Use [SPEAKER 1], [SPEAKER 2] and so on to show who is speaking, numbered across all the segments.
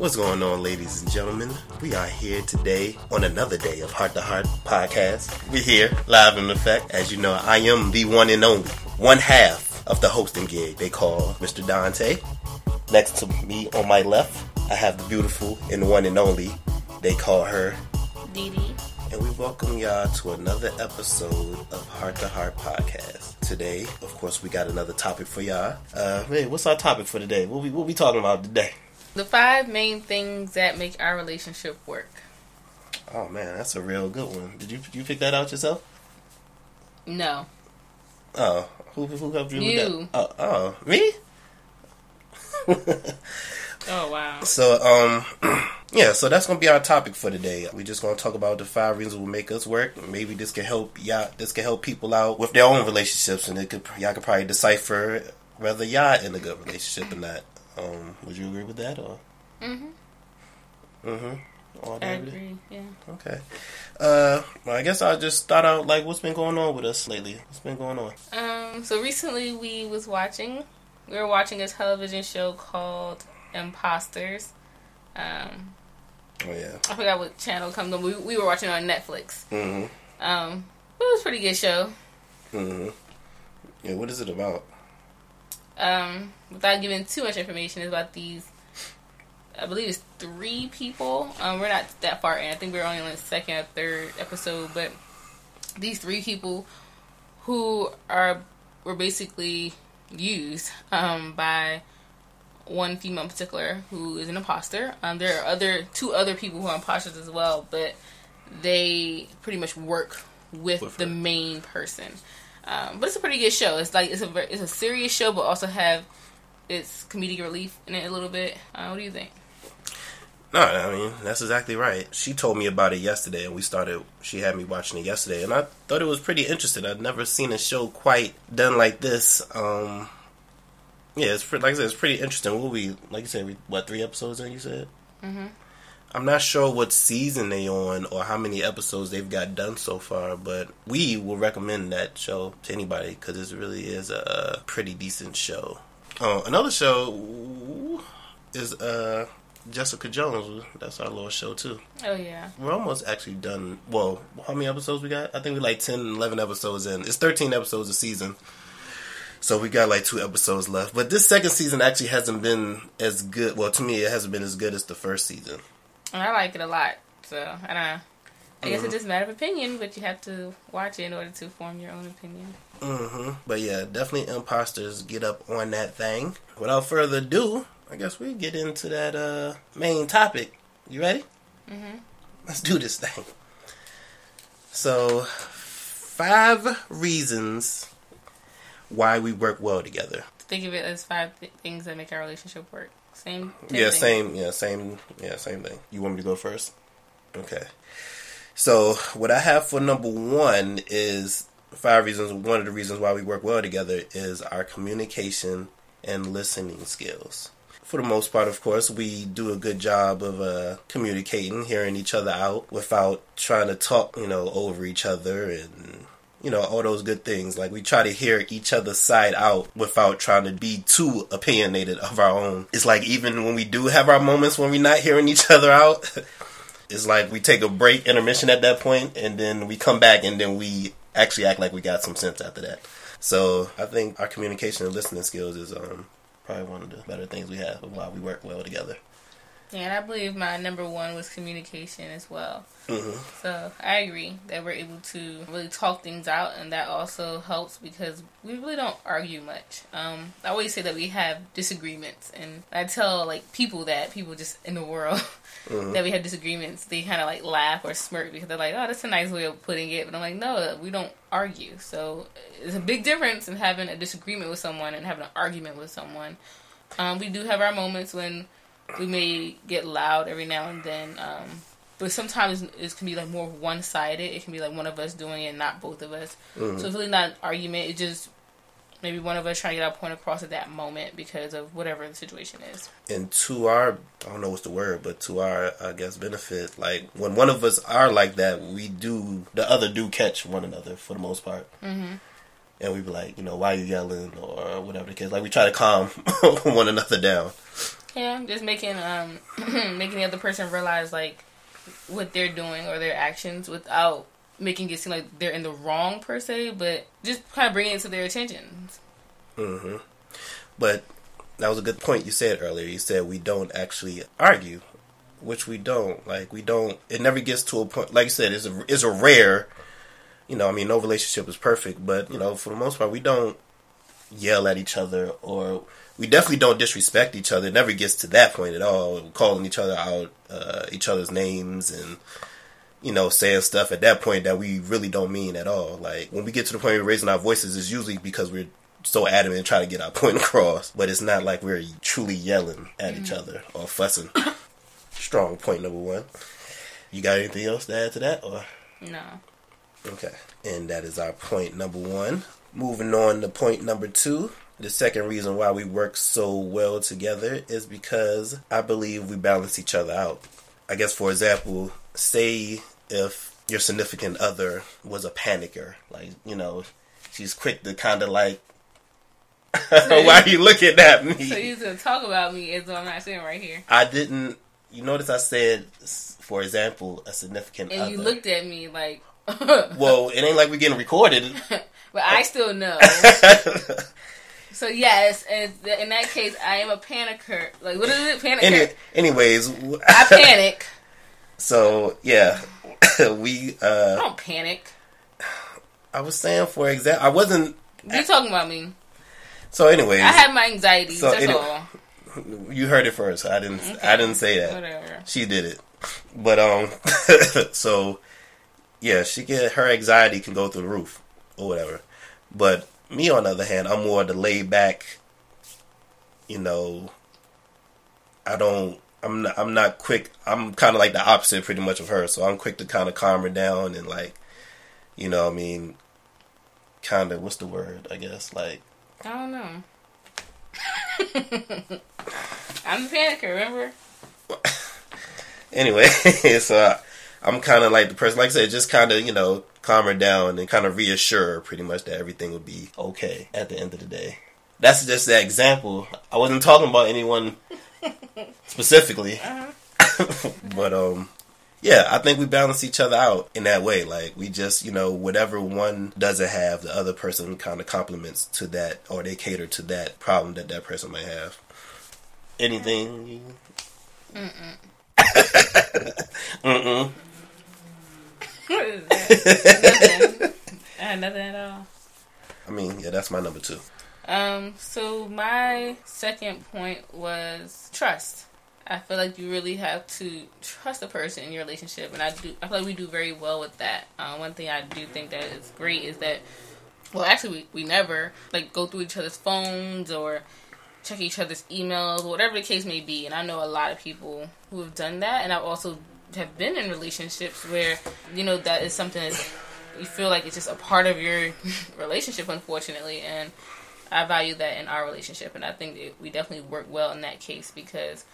[SPEAKER 1] What's going on, ladies and gentlemen? We are here today on another day of Heart to Heart podcast. We're here live in effect. As you know, I am the one and only, one half of the hosting gig they call Mr. Dante. Next to me on my left, I have the beautiful and one and only they call her
[SPEAKER 2] Dee Dee.
[SPEAKER 1] and we welcome y'all to another episode of Heart to Heart Podcast. Today, of course, we got another topic for y'all. Uh, hey, what's our topic for today? What we what we talking about today?
[SPEAKER 2] The five main things that make our relationship work.
[SPEAKER 1] Oh man, that's a real good one. Did you you pick that out yourself?
[SPEAKER 2] No.
[SPEAKER 1] Oh, who who helped you?
[SPEAKER 2] You.
[SPEAKER 1] With that? Oh, oh, me.
[SPEAKER 2] Oh wow.
[SPEAKER 1] so um, yeah, so that's gonna be our topic for today. We're just gonna talk about the five reasons will make us work. Maybe this can help y'all. This can help people out with their own relationships, and it could y'all could probably decipher whether y'all in a good relationship or not. Um, would you agree with that or?
[SPEAKER 2] Mhm.
[SPEAKER 1] All
[SPEAKER 2] I agree. Yeah.
[SPEAKER 1] Okay. Uh, well, I guess I'll just start out like what's been going on with us lately. What's been going on?
[SPEAKER 2] Um. So recently we was watching. We were watching a television show called Imposters. Um.
[SPEAKER 1] Oh yeah.
[SPEAKER 2] I forgot what channel comes on. We, we were watching it on Netflix.
[SPEAKER 1] Mm-hmm.
[SPEAKER 2] Um. It was a pretty good show.
[SPEAKER 1] Mm-hmm. Yeah. What is it about?
[SPEAKER 2] Um, without giving too much information, is about these. I believe it's three people. Um, we're not that far in. I think we're only on the second or third episode, but these three people who are were basically used um, by one female in particular who is an imposter. Um, there are other two other people who are imposters as well, but they pretty much work with,
[SPEAKER 1] With
[SPEAKER 2] the main person. Um, but it's a pretty good show. It's like it's a it's a serious show, but also have its comedic relief in it a little bit. Uh, what do you think?
[SPEAKER 1] No, I mean that's exactly right. She told me about it yesterday, and we started. She had me watching it yesterday, and I thought it was pretty interesting. I'd never seen a show quite done like this. Um, yeah, it's like I said, it's pretty interesting. What we like you said, we, what three episodes in? You said.
[SPEAKER 2] Mm-hmm.
[SPEAKER 1] I'm not sure what season they on or how many episodes they've got done so far, but we will recommend that show to anybody because it really is a pretty decent show. Oh, another show is uh Jessica Jones. That's our little show too.
[SPEAKER 2] Oh yeah,
[SPEAKER 1] We're almost actually done. Well, how many episodes we got? I think we like 10, 11 episodes in. It's 13 episodes a season. So we got like two episodes left. But this second season actually hasn't been as good. Well, to me, it hasn't been as good as the first season.
[SPEAKER 2] And I like it a lot. So I don't know. I guess
[SPEAKER 1] Mhm.
[SPEAKER 2] it's just a matter of opinion, but you have to watch it in order to form your own opinion.
[SPEAKER 1] hmm But yeah, definitely imposters get up on that thing. Without further ado, I guess we get into that uh main topic. You ready?
[SPEAKER 2] Mm-hmm.
[SPEAKER 1] Let's do this thing. So, five reasons why we work well together.
[SPEAKER 2] Think of it as five th- things that make our relationship work. Same.
[SPEAKER 1] Yeah,
[SPEAKER 2] thing.
[SPEAKER 1] same. Yeah, same. Yeah, same thing. You want me to go first? Okay. So what I have for number one is five reasons. One of the reasons why we work well together is our communication and listening skills. For the most part, of course, we do a good job of uh, communicating, hearing each other out without trying to talk, you know, over each other and you know all those good things. Like we try to hear each other's side out without trying to be too opinionated of our own. It's like even when we do have our moments when we're not hearing each other out, it's like we take a break, intermission at that point, and then we come back and then we actually act like we got some sense after that. So I think our communication and listening skills is um probably one of the better things we have why we work well together.
[SPEAKER 2] Yeah, and I believe my number one was communication as well.
[SPEAKER 1] hmm
[SPEAKER 2] So I agree that we're able to really talk things out, and that also helps because we really don't argue much. Um, I always say that we have disagreements, and I tell like people that people just in the world
[SPEAKER 1] Mhm.
[SPEAKER 2] that we have disagreements, they kind of like laugh or smirk because they're like, "Oh, that's a nice way of putting it," but I'm like, "No, we don't argue." So it's a big difference in having a disagreement with someone and having an argument with someone. Um, we do have our moments when we may get loud every now and then. Um, but sometimes it can be like more one sided. It can be like one of us doing it, not both of us.
[SPEAKER 1] Mhm.
[SPEAKER 2] So it's really not an argument. It's just maybe one of us trying to get our point across at that moment because of whatever the situation is.
[SPEAKER 1] and to our I don't know what's the word, but to our I guess benefit, like when one of us are like that, we do the other do catch one another for the most part,
[SPEAKER 2] Mm-hmm.
[SPEAKER 1] and we be like, you know, why are you yelling or whatever the case. Like we try to calm one another down.
[SPEAKER 2] Yeah, just making um making the other person realize like what they're doing or their actions without making it seem like they're in the wrong per se, but just kind of bringing it to their attention.
[SPEAKER 1] hmm But that was a good point you said earlier. You said we don't actually argue, which we don't. Like we don't. It never gets to a point. Like you said, it's a it's a rare. You know, I mean, no relationship is perfect, but you know, for the most part, we don't yell at each other or we definitely don't disrespect each other. It never gets to that point at all. Calling each other out, uh, each other's names, and you know, saying stuff at that point that we really don't mean at all. Like when we get to the point of raising our voices, it's usually because we're so adamant and trying to get our point across. But it's not like we're truly yelling at each other or fussing. Strong point number one. You got anything else to add to that, or
[SPEAKER 2] No.
[SPEAKER 1] okay? And that is our point number one. Moving on to point number two. The second reason why we work so well together is because I believe we balance each other out. I guess, for example, say if your significant other was a panicker, like, you know, she's quick to kind of like, why are you looking at me?
[SPEAKER 2] So you gonna talk about me as though I'm not sitting right here,
[SPEAKER 1] I didn't, you notice I said, for example, a significant
[SPEAKER 2] and
[SPEAKER 1] other.
[SPEAKER 2] you looked at me like,
[SPEAKER 1] well, it ain't like we're getting recorded.
[SPEAKER 2] but I still know. So yes, and th- in that case, I am a panicker. Like what is it? Panicker.
[SPEAKER 1] Any, anyways,
[SPEAKER 2] I panic.
[SPEAKER 1] so yeah, we.
[SPEAKER 2] I
[SPEAKER 1] uh
[SPEAKER 2] don't panic.
[SPEAKER 1] I was saying, for example, I wasn't.
[SPEAKER 2] You talking about me?
[SPEAKER 1] So, anyways,
[SPEAKER 2] I have my anxieties.
[SPEAKER 1] So
[SPEAKER 2] that's
[SPEAKER 1] any-
[SPEAKER 2] all.
[SPEAKER 1] you heard it first. I didn't. I didn't say that.
[SPEAKER 2] Whatever.
[SPEAKER 1] She did it, but um, so yeah, she get her anxiety can go through the roof or whatever. But me, on the other hand, I'm more the laid back. You know, I don't. I'm not. I'm not quick. I'm kind of like the opposite, pretty much of her. So I'm quick to kind of calm her down and like, you know, what I mean, kind of what's the word? I guess like
[SPEAKER 2] I don't know. I'm a panicker. Remember?
[SPEAKER 1] anyway, so I, I'm kind of like the person, like I said, just kind of you know calm her down and kind of reassure her pretty much that everything would be okay at the end of the day. That's just that example. I wasn't talking about anyone specifically, but um, yeah, I think we balance each other out in that way. Like we just you know whatever one doesn't have, the other person kind of complements to that, or they cater to that problem that that person might have. Anything? Mm-mm. Mm-mm.
[SPEAKER 2] What is that? nothing. I had nothing at all.
[SPEAKER 1] I mean, yeah, that's my number two.
[SPEAKER 2] Um, so my second point was trust. I feel like you really have to trust a person in your relationship, and I do. I feel like we do very well with that. Uh, one thing I do think that is great is that, well, actually, we, we never like go through each other's phones or check each other's emails, whatever the case may be. And I know a lot of people who have done that, and I've also have been in relationships where you know that is something that you feel like it's just a part of your relationship, unfortunately, and I value that in our relationship, and I think we definitely work well in that case because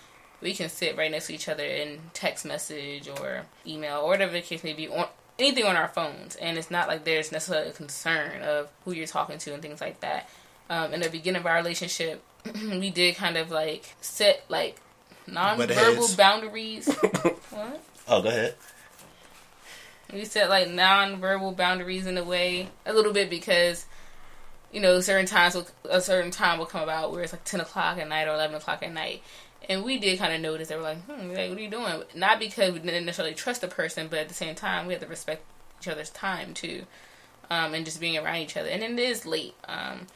[SPEAKER 2] we can sit right next to each other in text message or email or whatever the case may be on anything on our phones, and it's not like there's necessarily a concern of who you're talking to and things like that. Um, in the beginning of our relationship, we did kind of like set like non-verbal boundaries. what?
[SPEAKER 1] Oh, go ahead.
[SPEAKER 2] We set like non-verbal boundaries in a way a little bit because you know certain times will, a certain time will come about where it's like ten o'clock at night or eleven o'clock at night, and we did kind of notice they were like, hmm, like, what are you doing? Not because we didn't necessarily trust the person, but at the same time we have to respect each other's time too, um, and just being around each other. And it is late, um,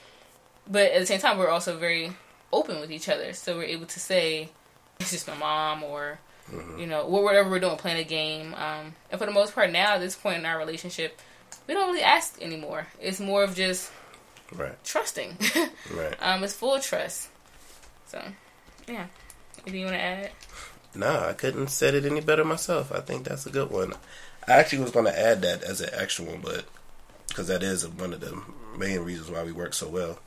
[SPEAKER 2] but at the same time we're also very open with each other, so we're able to say it's just my mom or you know, wh- whatever we're doing, playing a game. Um, and for the most part, now at this point in our relationship, we don't really ask anymore. It's more of just
[SPEAKER 1] Right,
[SPEAKER 2] trusting.
[SPEAKER 1] right.
[SPEAKER 2] um, it's full trust. So, yeah. do you want to add?
[SPEAKER 1] No, I couldn't said it any better myself. I think that's a good one. I actually was going to add that as an extra one, but because that is one of the main reasons why we work so well.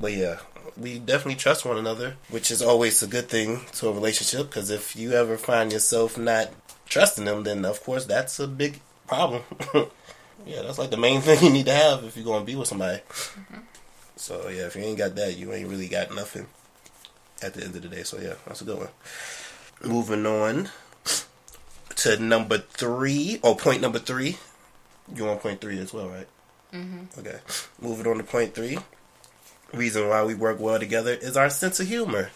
[SPEAKER 1] But yeah, we definitely trust one another, which is always a good thing to a relationship. Because if you ever find yourself not trusting them, then of course that's a big problem. yeah, that's like the main thing you need to have if you're going to be with somebody. So yeah, if you ain't got that, you ain't really got nothing. at the end of the day. So yeah, that's a good one. Moving on to number three, or point number three. You want point three as well, right?
[SPEAKER 2] Mm-hmm.
[SPEAKER 1] Okay. Moving on to point three. Reason why we work well together is our sense of humor.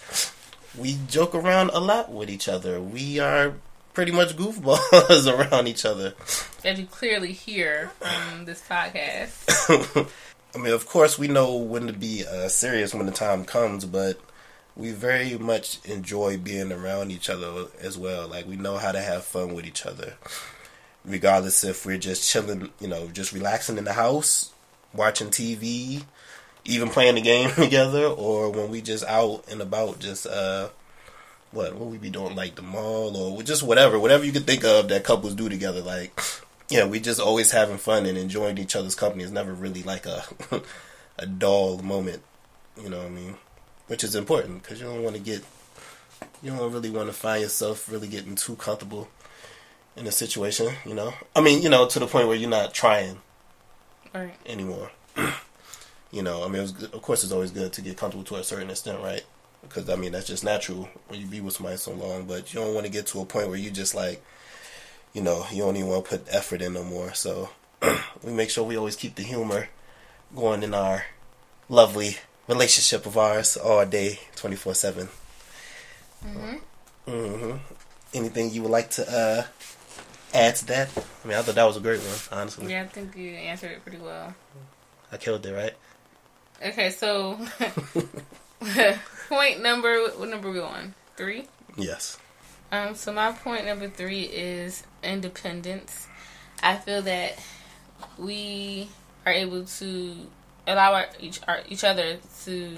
[SPEAKER 1] We joke around a lot with each other. We are pretty much goofballs around each other.
[SPEAKER 2] As you clearly hear from this podcast.
[SPEAKER 1] I mean, of course, we know when to be uh, serious when the time comes, but we very much enjoy being around each other as well. Like, we know how to have fun with each other. Regardless if we're just chilling, you know, just relaxing in the house, watching TV, even playing the game together, or when we just out and about, just, uh, what, what we be doing, like the mall, or just whatever, whatever you can think of that couples do together. Like, yeah, we just always having fun and enjoying each other's company. It's never really like a a dull moment, you know what I mean? Which is important because you don't want to get you don't really want to find yourself really getting too comfortable in a situation, you know. I mean, you know, to the point where you're not trying
[SPEAKER 2] right.
[SPEAKER 1] anymore. you know, I mean, was, of course, it's always good to get comfortable to a certain extent, right? Because I mean, that's just natural when you be with somebody so long. But you don't want to get to a point where you just like you know, you don't even want to put effort in no more. So we make sure we always keep the humor going in our lovely relationship of ours all day, 24 7.
[SPEAKER 2] Mm-hmm.
[SPEAKER 1] Mm-hmm. Anything you would like to uh, add to that? I mean, I thought that was a great one, honestly.
[SPEAKER 2] Yeah, I think you answered it pretty well.
[SPEAKER 1] I killed it, right?
[SPEAKER 2] Okay, so point number, what number we on? Three?
[SPEAKER 1] Yes.
[SPEAKER 2] Um, so my point number three is independence. I feel that we are able to allow our, each our, each other to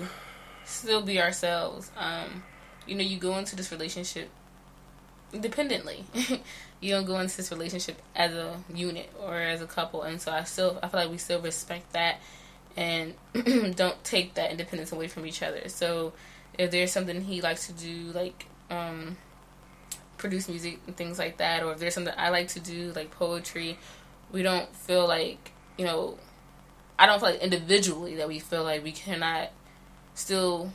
[SPEAKER 2] still be ourselves. Um, you know, you go into this relationship independently. you don't go into this relationship as a unit or as a couple, and so I still I feel like we still respect that and don't take that independence away from each other. So if there's something he likes to do, like um, produce music and things like that, or if there's something I like to do, like poetry, we don't feel like, you know, I don't feel like individually that we feel like we cannot still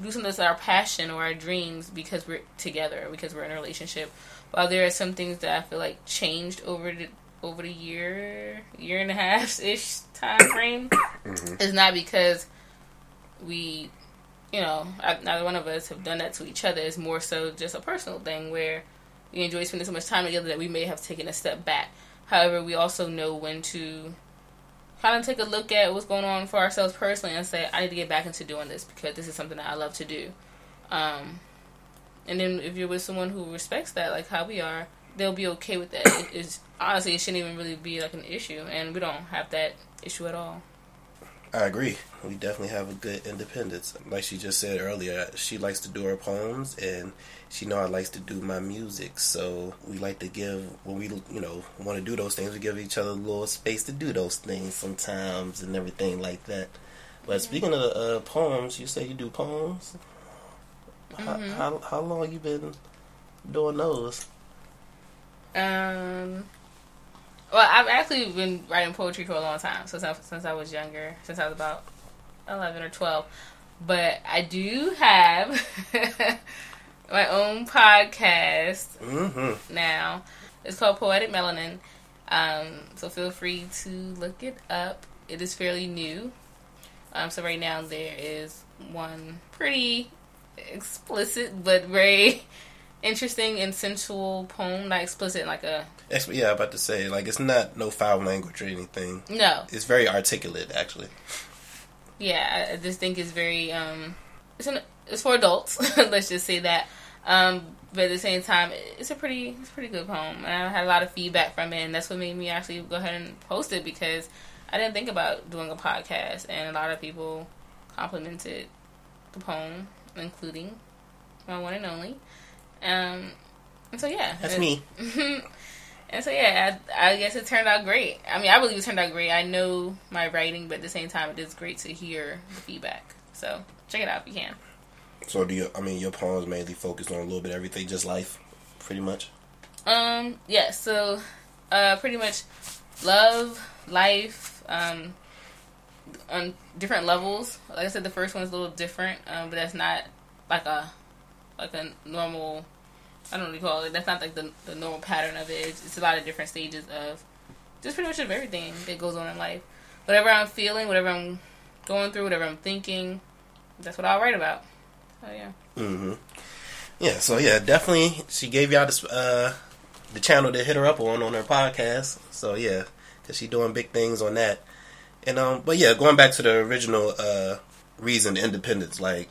[SPEAKER 2] do something that's our passion or our dreams because we're together, because we're in a relationship. While there are some things that I feel like changed over the over the year, year and a half ish time frame, mm-hmm. it's not because we you know, neither one of us have done that to each other. It's more so just a personal thing where we enjoy spending so much time together that we may have taken a step back. However, we also know when to kind of take a look at what's going on for ourselves personally and say, I need to get back into doing this because this is something that I love to do. Um, and then if you're with someone who respects that, like how we are, they'll be okay with that. It, it's honestly, it shouldn't even really be like an issue, and we don't have that issue at all.
[SPEAKER 1] I agree. We definitely have a good independence. Like she just said earlier, she likes to do her poems, and she know I likes to do my music. So we like to give when we you know want to do those things, we give each other a little space to do those things sometimes and everything like that. But speaking of uh, poems, you say you do poems. Mm-hmm. How, how how long you been doing those?
[SPEAKER 2] Um, well, I've actually been writing poetry for a long time since I, since I was younger, since I was about eleven or twelve. But I do have my own podcast
[SPEAKER 1] mm-hmm.
[SPEAKER 2] now. It's called Poetic Melanin. Um, so feel free to look it up. It is fairly new. Um, so right now there is one pretty explicit but very interesting and sensual poem, not explicit like a.
[SPEAKER 1] Yeah, I'm about to say like it's not no foul language or anything.
[SPEAKER 2] No,
[SPEAKER 1] it's very articulate actually.
[SPEAKER 2] Yeah, I just think it's very um, it's an, it's for adults. let's just say that. Um, but at the same time, it's a pretty it's a pretty good poem, and I had a lot of feedback from it, and that's what made me actually go ahead and post it because I didn't think about doing a podcast, and a lot of people complimented the poem, including my one and only. Um, and so yeah,
[SPEAKER 1] that's me.
[SPEAKER 2] and so yeah, I, I, guess it turned out great. I mean, I believe it turned out great. I know my writing, but at the same time, it is great to hear the feedback. So check it out if you can.
[SPEAKER 1] So do you? I mean, your poems mainly focus on a little bit everything, just life, pretty much.
[SPEAKER 2] Um. Yeah. So, uh, pretty much love, life, um, on different levels. Like I said, the first one is a little different, um, but that's not like a like a normal. I don't know what you call it. That's not like the the normal pattern of it. It's, it's a lot of different stages of just pretty much of everything that goes on in life. Whatever I'm feeling, whatever I'm going through, whatever I'm thinking, that's what I'll write about. Oh yeah.
[SPEAKER 1] Mm-hmm. Yeah. So yeah, definitely, she gave y'all this uh, the channel to hit her up on on her podcast. So yeah, because she doing big things on that. And um, but yeah, going back to the original uh reason, independence. Like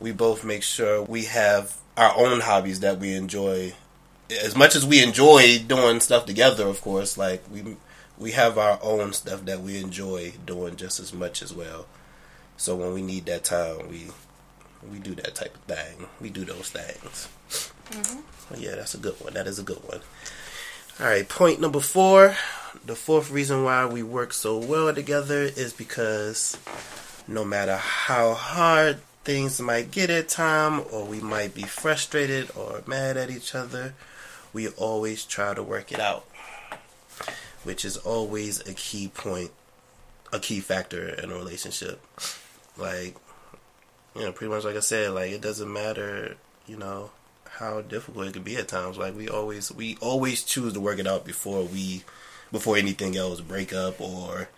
[SPEAKER 1] we both make sure we have our own hobbies that we enjoy. As much as we enjoy doing stuff together, of course, like we we have our own stuff that we enjoy doing just as much as well. So when we need that time, we we do that type of thing. We do those things. Mm-hmm. Yeah, that's a good one. That is a good one. All right, point number four. The fourth reason why we work so well together is because no matter how hard things might get at time, or we might be frustrated or mad at each other, we always try to work it out, which is always a key point, a key factor in a relationship. Like, you know, pretty much like I said, like it doesn't matter, you know, how difficult it could be at times. Like we always, we always choose to work it out before we, before anything else, break up or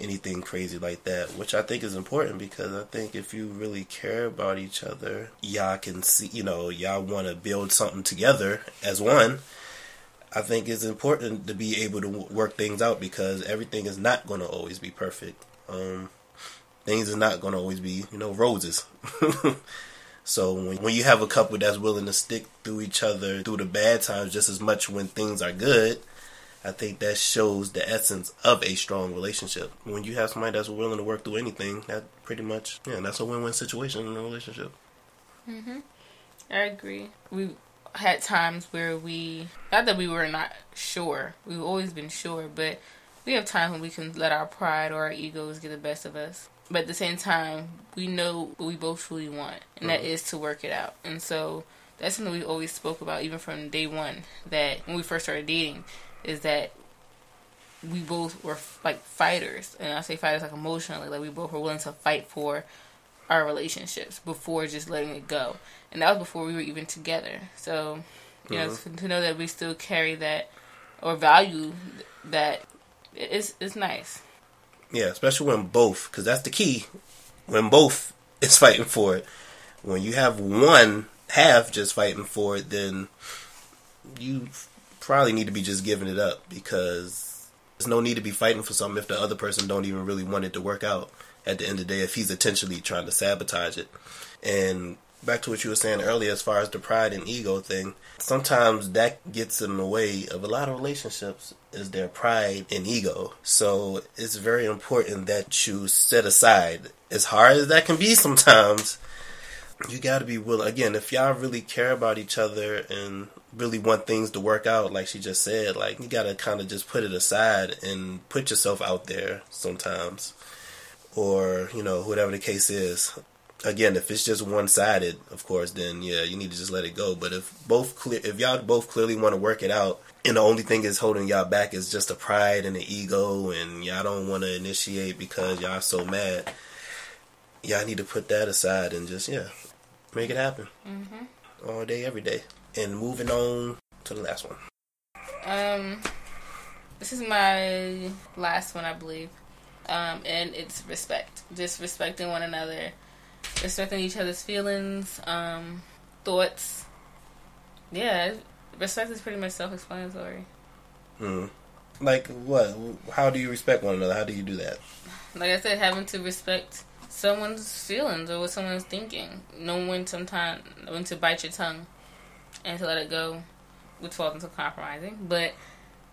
[SPEAKER 1] anything crazy like that, which I think is important because I think if you really care about each other, y'all can see, you know, y'all want to build something together as one. I think it's important to be able to work things out because everything is not going to always be perfect. Um, things are not going to always be, you know, roses. so when, when you have a couple that's willing to stick through each other through the bad times just as much when things are good, I think that shows the essence of a strong relationship. When you have somebody that's willing to work through anything, that pretty much, yeah, that's a win-win situation in a relationship.
[SPEAKER 2] Mhm. I agree. We had times where we, not that we were not sure, we've always been sure, but we have times when we can let our pride or our egos get the best of us. But at the same time, we know what we both truly want, and that is to work it out. And so that's something we always spoke about, even from day one, that when we first started dating, is that we both were like fighters, and I say fighters like emotionally, like we both were willing to fight for our relationships before just letting it go, and that was before we were even together. So, you know, to, to know that we still carry that or value that it's it's nice.
[SPEAKER 1] Yeah, especially when both, because that's the key. When both is fighting for it. When you have one half just fighting for it, then you probably need to be just giving it up because there's no need to be fighting for something if the other person don't even really want it to work out. At the end of the day, if he's intentionally trying to sabotage it, and back to what you were saying earlier, as far as the pride and ego thing, sometimes that gets in the way of a lot of relationships is their pride and ego. So it's very important that you set aside, as hard as that can be sometimes, you got to be willing. Again, if y'all really care about each other and really want things to work out, like she just said, like you got to kind of just put it aside and put yourself out there sometimes, or you know whatever the case is. Again, if it's just one sided, of course, then yeah, you need to just let it go. But if both clear, if y'all both clearly want to work it out, and the only thing is holding y'all back is just a pride and the ego, and y'all don't want to initiate because y'all so mad, y'all need to put that aside and just yeah, make it happen
[SPEAKER 2] Mm-hmm.
[SPEAKER 1] all day, every day. And moving on to the last one.
[SPEAKER 2] Um, this is my last one, I believe. Um, and it's respect. Just respecting one another, respecting each other's feelings, um, thoughts. Yeah, respect is pretty much self-explanatory.
[SPEAKER 1] Hmm. Like what? How do you respect one another? How do you do that?
[SPEAKER 2] Like I said, having to respect someone's feelings or what someone's thinking. Know when sometimes when to bite your tongue and to let it go, which falls into compromising. But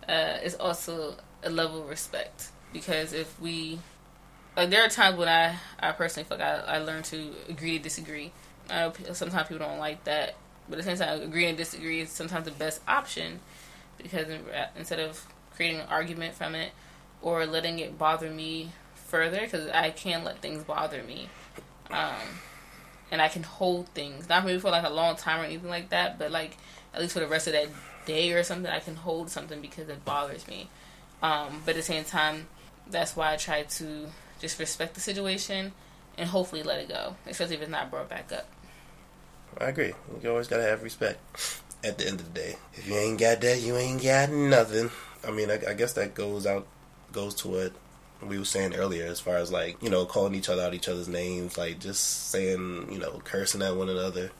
[SPEAKER 2] uh, it's also a level of respect because if we like, there are times when I I personally feel like I, I learn to agree to disagree. I sometimes people don't like that, but at the same time, agreeing and disagree is sometimes the best option because in, instead of creating an argument from it or letting it bother me further, because I can let things bother me, um, and I can hold things not maybe for like a long time or anything like that, but like at least for the rest of that day or something, I can hold something because it bothers me. Um, but at the same time, that's why I try to just respect the situation and hopefully let it go, especially if it's not brought back up.
[SPEAKER 1] I agree. You always gotta have respect. At the end of the day, if you ain't got that, you ain't got nothing. I mean, I, I guess that goes out, goes to what we were saying earlier, as far as like you know, calling each other out each other's names, like just saying you know, cursing at one another,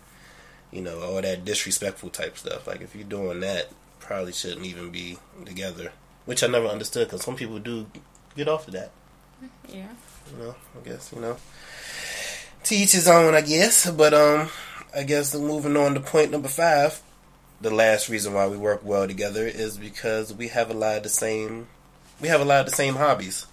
[SPEAKER 1] you know, all that disrespectful type stuff. Like if you're doing that, probably shouldn't even be together. Which I never understood because some people do get off of that.
[SPEAKER 2] Yeah.
[SPEAKER 1] You know, I guess you know, teach his own, I guess. But um, I guess moving on to point number five, the last reason why we work well together is because we have a lot of the same, we have a lot of the same hobbies.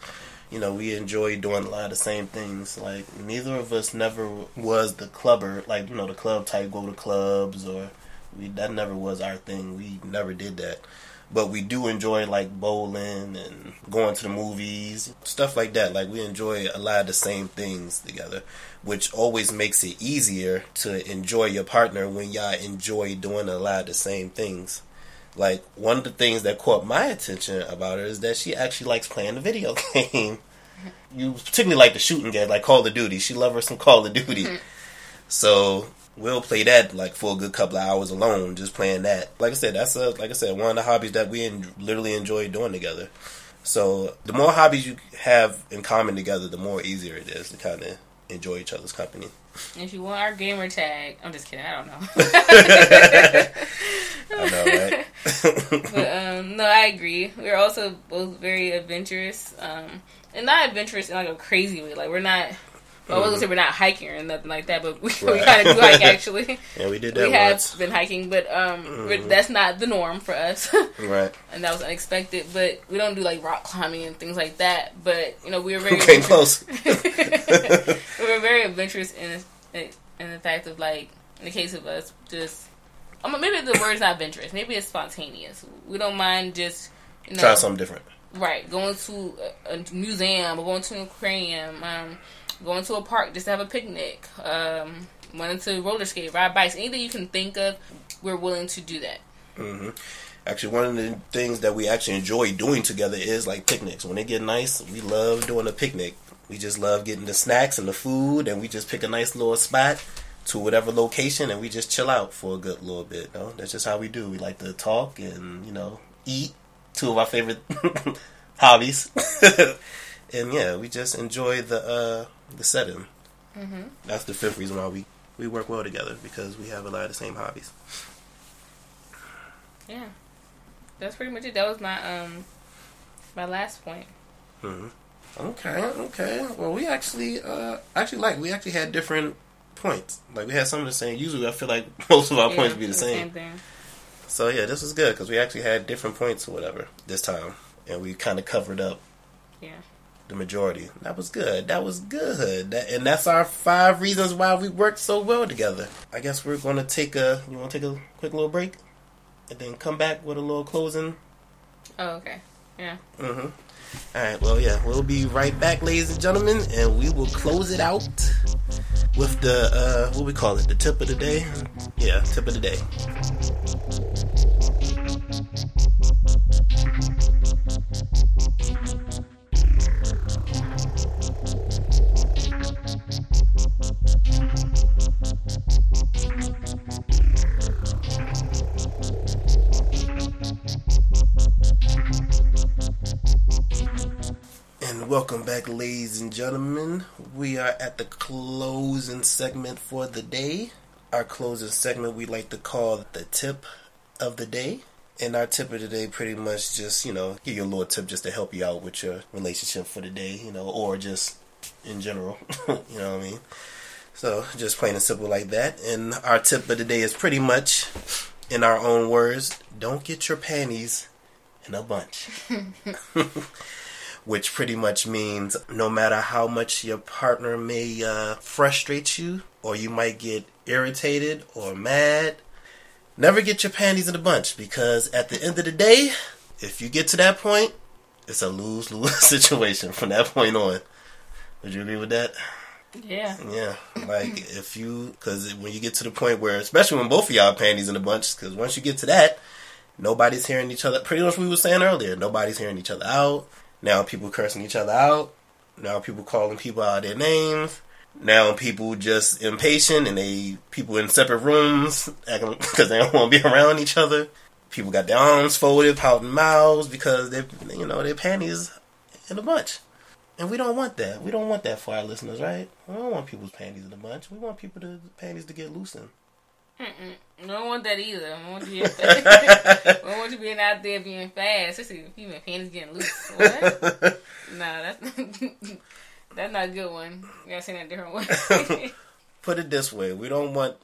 [SPEAKER 1] You know, we enjoy doing a lot of the same things. Like neither of us never was the clubber, like you know, the club type, go to clubs or we that never was our thing. We never did that but we do enjoy like bowling and going to the movies, stuff like that. Like we enjoy a lot of the same things together, which always makes it easier to enjoy your partner when y'all enjoy doing a lot of the same things. Like one of the things that caught my attention about her is that she actually likes playing the video game. You particularly like the shooting game, like Call of Duty. She loves her some Call of Duty. Mm-hmm. so we'll play that like for a good couple of hours alone, just playing that. Like I said, that's a like I said one of the hobbies that we en- literally enjoy doing together. So the more hobbies you have in common together, the more easier it is to kind of enjoy each other's company.
[SPEAKER 2] If you want our gamer tag, I'm just kidding. I don't know.
[SPEAKER 1] I know, right?
[SPEAKER 2] but um, no, I agree. We're also both very adventurous, um, and not adventurous in like a crazy way. Like we're not. Well, I wasn't say we're not hiking or nothing like that, but we, we kind of do hike actually.
[SPEAKER 1] yeah, we did that
[SPEAKER 2] we have been hiking, but um, we're- that's not the norm for us,
[SPEAKER 1] Right.
[SPEAKER 2] and that was unexpected. But we don't do like rock climbing and things like that. But you know, we were very
[SPEAKER 1] Who came close?
[SPEAKER 2] we were very adventurous in in the fact of like in the case of us just Maybe the word's not adventurous maybe it's spontaneous we don't mind just you know
[SPEAKER 1] Try something different.
[SPEAKER 2] right going to a, a museum or going to an aquarium um, going to a park just to have a picnic um, wanting to roller skate ride bikes anything you can think of we're willing to do that
[SPEAKER 1] hmm Actually, one of the things that we actually enjoy doing together is like picnics. When they get nice, we love doing a picnic. We just love getting the snacks and the food, and we just pick a nice little spot to whatever location, and we just chill out for a good little bit. You know? That's just how we do. We like to talk and you know eat. Two of our favorite hobbies, and yeah, we just enjoy the uh, the setting.
[SPEAKER 2] mm-hmm.
[SPEAKER 1] That's the fifth reason why we we work well together because we have a lot of the same hobbies.
[SPEAKER 2] yeah that's pretty much it that was my um my last point
[SPEAKER 1] hmm Okay, okay. Well, we actually, uh, actually like we actually had different points. Like we had some of the same. Usually, I feel like most of our
[SPEAKER 2] Yeah,
[SPEAKER 1] points would be the same.
[SPEAKER 2] thing
[SPEAKER 1] So yeah, this was good because we actually had different points or whatever this time, and we kind of covered up
[SPEAKER 2] yeah
[SPEAKER 1] the majority. That was good. That was good. That, and that's our five reasons why we worked so well together. I guess we're going to take a. You want to take a quick little break, and then come back with a little closing.
[SPEAKER 2] oh okay yeah
[SPEAKER 1] Mm-hmm. All right. Well, yeah, we'll be right back, ladies and gentlemen, and we will close it out with the uh, what we call it, the tip of the day. Yeah, tip of the day. Back, ladies and gentlemen. We are at the closing segment for the day. Our closing segment we like to call the tip of the day. And our tip of the day pretty much just, you know, give you a little tip just to help you out with your relationship for the day, you know, or just in general. you know what I mean? So just plain and simple like that. And our tip of the day is pretty much in our own words, don't get your panties in a bunch which pretty much means no matter how much your partner may uh, frustrate you, or you might get irritated or mad, never get your panties in a bunch because at the end of the day, if you get to that point, it's a lose lose situation from that point on. Would you agree with that?
[SPEAKER 2] yeah
[SPEAKER 1] Yeah, like if you, because when you get to the point where, especially when both of y'all panties in a bunch, because once you get to that, nobody's hearing each other. Pretty much what we were saying earlier. Nobody's hearing each other out. Now people cursing each other out. Now people calling people out their names. Now people just impatient and they people in separate rooms because they don't want to be around each other. People got their arms folded, pouting mouths because they, you know, their panties in a bunch. And we don't want that. We don't want that for our listeners, right? We don't want people's panties in a bunch. We want people to panties to get loosened.
[SPEAKER 2] Mm-mm. I don't want that either. I want you. I want you being out there being fast. Especially if your panties getting loose. What? nah, that's that's not a good one. You gotta say that a different way.
[SPEAKER 1] Put it this way: we don't want.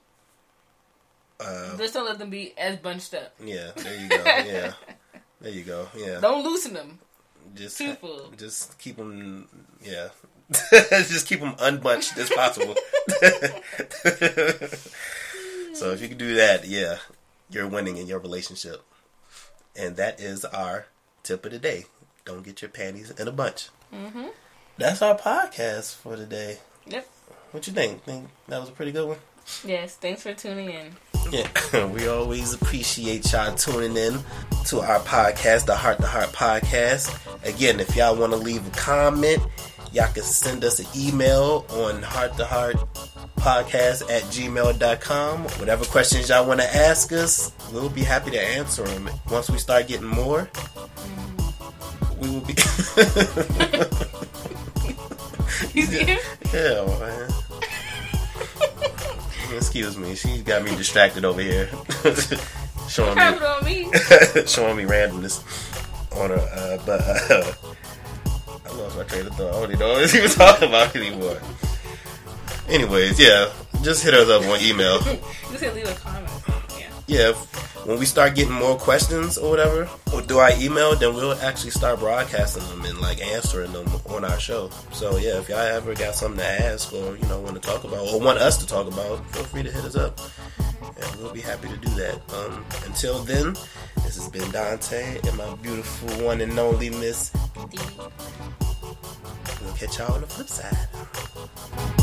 [SPEAKER 1] Uh,
[SPEAKER 2] Just don't let them be as bunched up.
[SPEAKER 1] yeah, there you go. Yeah, there you go. Yeah,
[SPEAKER 2] Don't loosen them.
[SPEAKER 1] just
[SPEAKER 2] too full.
[SPEAKER 1] just keep them. Yeah, just keep them unbunched as possible. So if you can do that, yeah, you're winning in your relationship. And that is our tip of the day. Don't get your panties in a bunch.
[SPEAKER 2] Mm-hmm.
[SPEAKER 1] That's our podcast for today.
[SPEAKER 2] Yep.
[SPEAKER 1] What you think? Think that was a pretty good one?
[SPEAKER 2] Yes. Thanks for tuning in.
[SPEAKER 1] Yeah, we always appreciate y'all tuning in to our podcast, the Heart to Heart Podcast. Again, if y'all want to leave a comment, y'all can send us an email on heart to heart podcast at gmail.com. Whatever questions y'all want to ask us, we'll be happy to answer them. Once we start getting more, we will be. yeah, man. Excuse me, she got me distracted over here. showing me
[SPEAKER 2] on me.
[SPEAKER 1] showing me randomness on her, uh, but uh, I lost my train of thought. I don't even know what I was talking about anymore. Anyways, yeah, just hit us up on email.
[SPEAKER 2] You can leave a comment. Yeah.
[SPEAKER 1] Yeah, when we start getting more questions or whatever, or do I email, then we'll actually start broadcasting them and like answering them on our show. So yeah, if y'all ever got something to ask or you know want to talk about or want us to talk about, feel free to hit us up, and we'll be happy to do that. Um, until then, this has been Dante and my beautiful one and only Miss.
[SPEAKER 2] Dee.
[SPEAKER 1] We'll catch y'all on the flip side.